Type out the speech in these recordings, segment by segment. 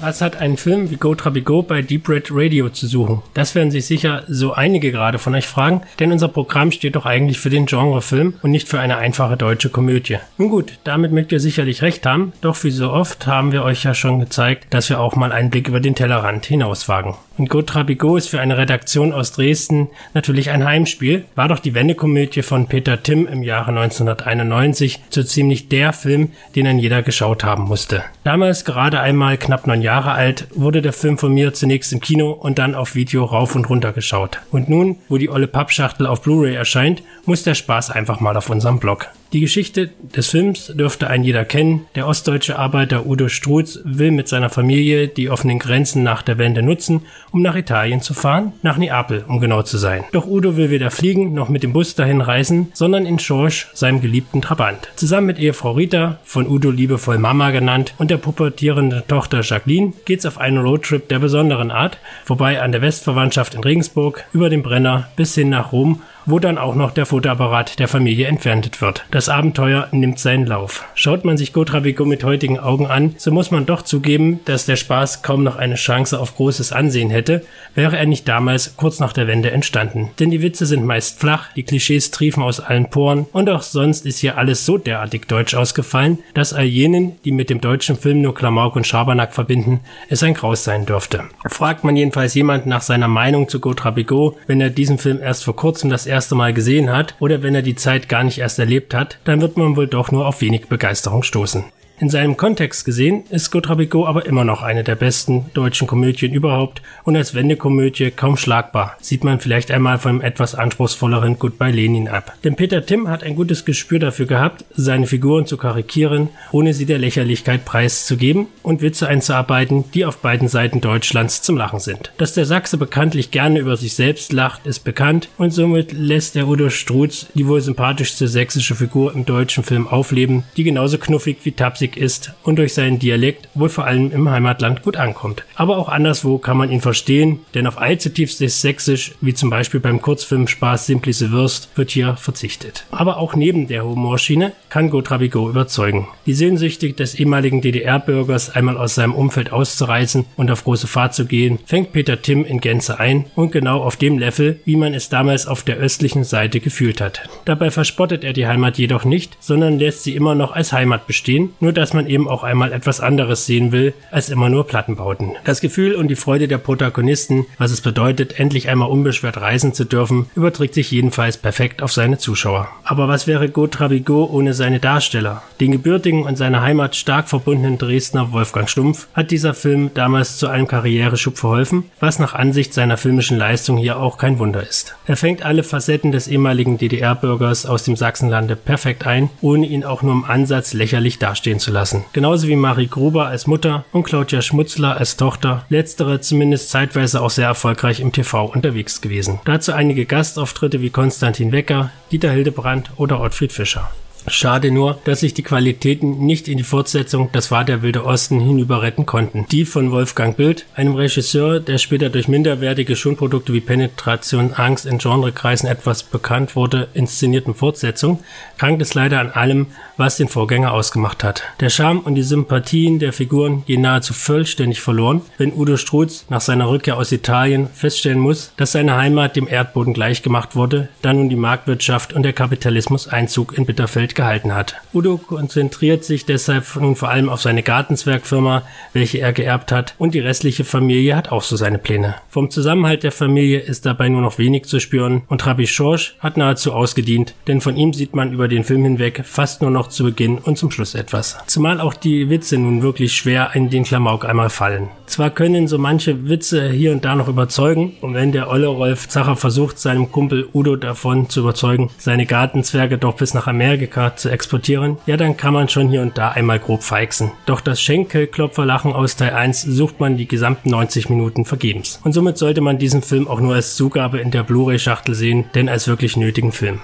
Was hat ein Film wie Go Trabigo bei Deep Red Radio zu suchen? Das werden sich sicher so einige gerade von euch fragen, denn unser Programm steht doch eigentlich für den Genrefilm und nicht für eine einfache deutsche Komödie. Nun gut, damit mögt ihr sicherlich recht haben, doch wie so oft haben wir euch ja schon gezeigt, dass wir auch mal einen Blick über den Tellerrand hinauswagen. Und Go Trabigo ist für eine Redaktion aus Dresden natürlich ein Heimspiel, war doch die Wendekomödie von Peter Timm im Jahre 1991 so ziemlich der Film, den dann jeder geschaut haben musste. Damals gerade einmal knapp neun Jahre Jahre alt, wurde der Film von mir zunächst im Kino und dann auf Video rauf und runter geschaut. Und nun, wo die olle Pappschachtel auf Blu-ray erscheint, muss der Spaß einfach mal auf unserem Blog. Die Geschichte des Films dürfte ein jeder kennen. Der ostdeutsche Arbeiter Udo Strutz will mit seiner Familie die offenen Grenzen nach der Wende nutzen, um nach Italien zu fahren, nach Neapel, um genau zu sein. Doch Udo will weder fliegen noch mit dem Bus dahin reisen, sondern in Schorsch, seinem geliebten Trabant. Zusammen mit Ehefrau Rita, von Udo liebevoll Mama genannt, und der pubertierenden Tochter Jacqueline geht's auf einen Roadtrip der besonderen Art, wobei an der Westverwandtschaft in Regensburg, über den Brenner bis hin nach Rom wo dann auch noch der Fotoapparat der Familie entfernt wird. Das Abenteuer nimmt seinen Lauf. Schaut man sich Gotrabigo mit heutigen Augen an, so muss man doch zugeben, dass der Spaß kaum noch eine Chance auf großes Ansehen hätte, wäre er nicht damals kurz nach der Wende entstanden. Denn die Witze sind meist flach, die Klischees triefen aus allen Poren und auch sonst ist hier alles so derartig deutsch ausgefallen, dass all jenen, die mit dem deutschen Film nur Klamauk und Schabernack verbinden, es ein Graus sein dürfte. Fragt man jedenfalls jemanden nach seiner Meinung zu Gotrabigo, wenn er diesen Film erst vor kurzem das erste Mal gesehen hat oder wenn er die Zeit gar nicht erst erlebt hat, dann wird man wohl doch nur auf wenig Begeisterung stoßen. In seinem Kontext gesehen ist Gotrabico aber immer noch eine der besten deutschen Komödien überhaupt und als Wendekomödie kaum schlagbar. Sieht man vielleicht einmal vom etwas anspruchsvolleren Goodbye Lenin ab. Denn Peter Tim hat ein gutes Gespür dafür gehabt, seine Figuren zu karikieren, ohne sie der Lächerlichkeit preiszugeben und Witze einzuarbeiten, die auf beiden Seiten Deutschlands zum Lachen sind. Dass der Sachse bekanntlich gerne über sich selbst lacht, ist bekannt und somit lässt der Udo Strutz die wohl sympathischste sächsische Figur im deutschen Film aufleben, die genauso knuffig wie tapsig Leipzig ist und durch seinen Dialekt wohl vor allem im Heimatland gut ankommt. Aber auch anderswo kann man ihn verstehen, denn auf allzutiefstes Sächsisch, wie zum Beispiel beim Kurzfilm Spaß Simplice Würst, wird hier verzichtet. Aber auch neben der Humorschiene kann Gotrabigo überzeugen. Die Sehnsüchtig des ehemaligen DDR-Bürgers einmal aus seinem Umfeld auszureißen und auf große Fahrt zu gehen, fängt Peter Tim in Gänze ein und genau auf dem Level, wie man es damals auf der östlichen Seite gefühlt hat. Dabei verspottet er die Heimat jedoch nicht, sondern lässt sie immer noch als Heimat bestehen, nur dass man eben auch einmal etwas anderes sehen will, als immer nur Plattenbauten. Das Gefühl und die Freude der Protagonisten, was es bedeutet, endlich einmal unbeschwert reisen zu dürfen, überträgt sich jedenfalls perfekt auf seine Zuschauer. Aber was wäre Gaud ohne seine Darsteller? Den gebürtigen und seiner Heimat stark verbundenen Dresdner Wolfgang Stumpf hat dieser Film damals zu einem Karriereschub verholfen, was nach Ansicht seiner filmischen Leistung hier auch kein Wunder ist. Er fängt alle Facetten des ehemaligen DDR-Bürgers aus dem Sachsenlande perfekt ein, ohne ihn auch nur im Ansatz lächerlich dastehen zu zu lassen. Genauso wie Marie Gruber als Mutter und Claudia Schmutzler als Tochter, letztere zumindest zeitweise auch sehr erfolgreich im TV unterwegs gewesen. Dazu einige Gastauftritte wie Konstantin Wecker, Dieter Hildebrand oder Ottfried Fischer. Schade nur, dass sich die Qualitäten nicht in die Fortsetzung Das war der wilde Osten hinüber retten konnten. Die von Wolfgang Bild, einem Regisseur, der später durch minderwertige Schonprodukte wie Penetration Angst in Genrekreisen etwas bekannt wurde, inszenierten Fortsetzung, krankt es leider an allem, was den Vorgänger ausgemacht hat. Der Charme und die Sympathien der Figuren gehen nahezu vollständig verloren, wenn Udo Strutz nach seiner Rückkehr aus Italien feststellen muss, dass seine Heimat dem Erdboden gleichgemacht wurde, da nun die Marktwirtschaft und der Kapitalismus Einzug in Bitterfeld gehalten hat. Udo konzentriert sich deshalb nun vor allem auf seine Gartenzwergfirma, welche er geerbt hat, und die restliche Familie hat auch so seine Pläne. Vom Zusammenhalt der Familie ist dabei nur noch wenig zu spüren und Rabbi Schorsch hat nahezu ausgedient, denn von ihm sieht man über den Film hinweg fast nur noch zu Beginn und zum Schluss etwas. Zumal auch die Witze nun wirklich schwer in den Klamauk einmal fallen. Zwar können so manche Witze hier und da noch überzeugen, und wenn der Olle Rolf Zacher versucht, seinem Kumpel Udo davon zu überzeugen, seine Gartenzwerge doch bis nach Amerika zu exportieren, ja dann kann man schon hier und da einmal grob feixen. Doch das Schenkelklopferlachen aus Teil 1 sucht man die gesamten 90 Minuten vergebens. Und somit sollte man diesen Film auch nur als Zugabe in der Blu-ray-Schachtel sehen, denn als wirklich nötigen Film.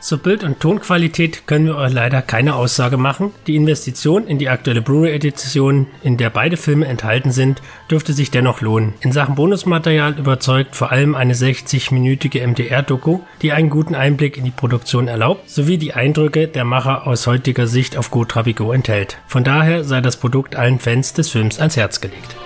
Zur Bild- und Tonqualität können wir euch leider keine Aussage machen. Die Investition in die aktuelle Blu-ray-Edition, in der beide Filme enthalten sind, dürfte sich dennoch lohnen. In Sachen Bonusmaterial überzeugt vor allem eine 60-minütige MDR-Doku, die einen guten Einblick in die Produktion erlaubt, sowie die Eindrücke der Macher aus heutiger Sicht auf Go Trabigo enthält. Von daher sei das Produkt allen Fans des Films ans Herz gelegt.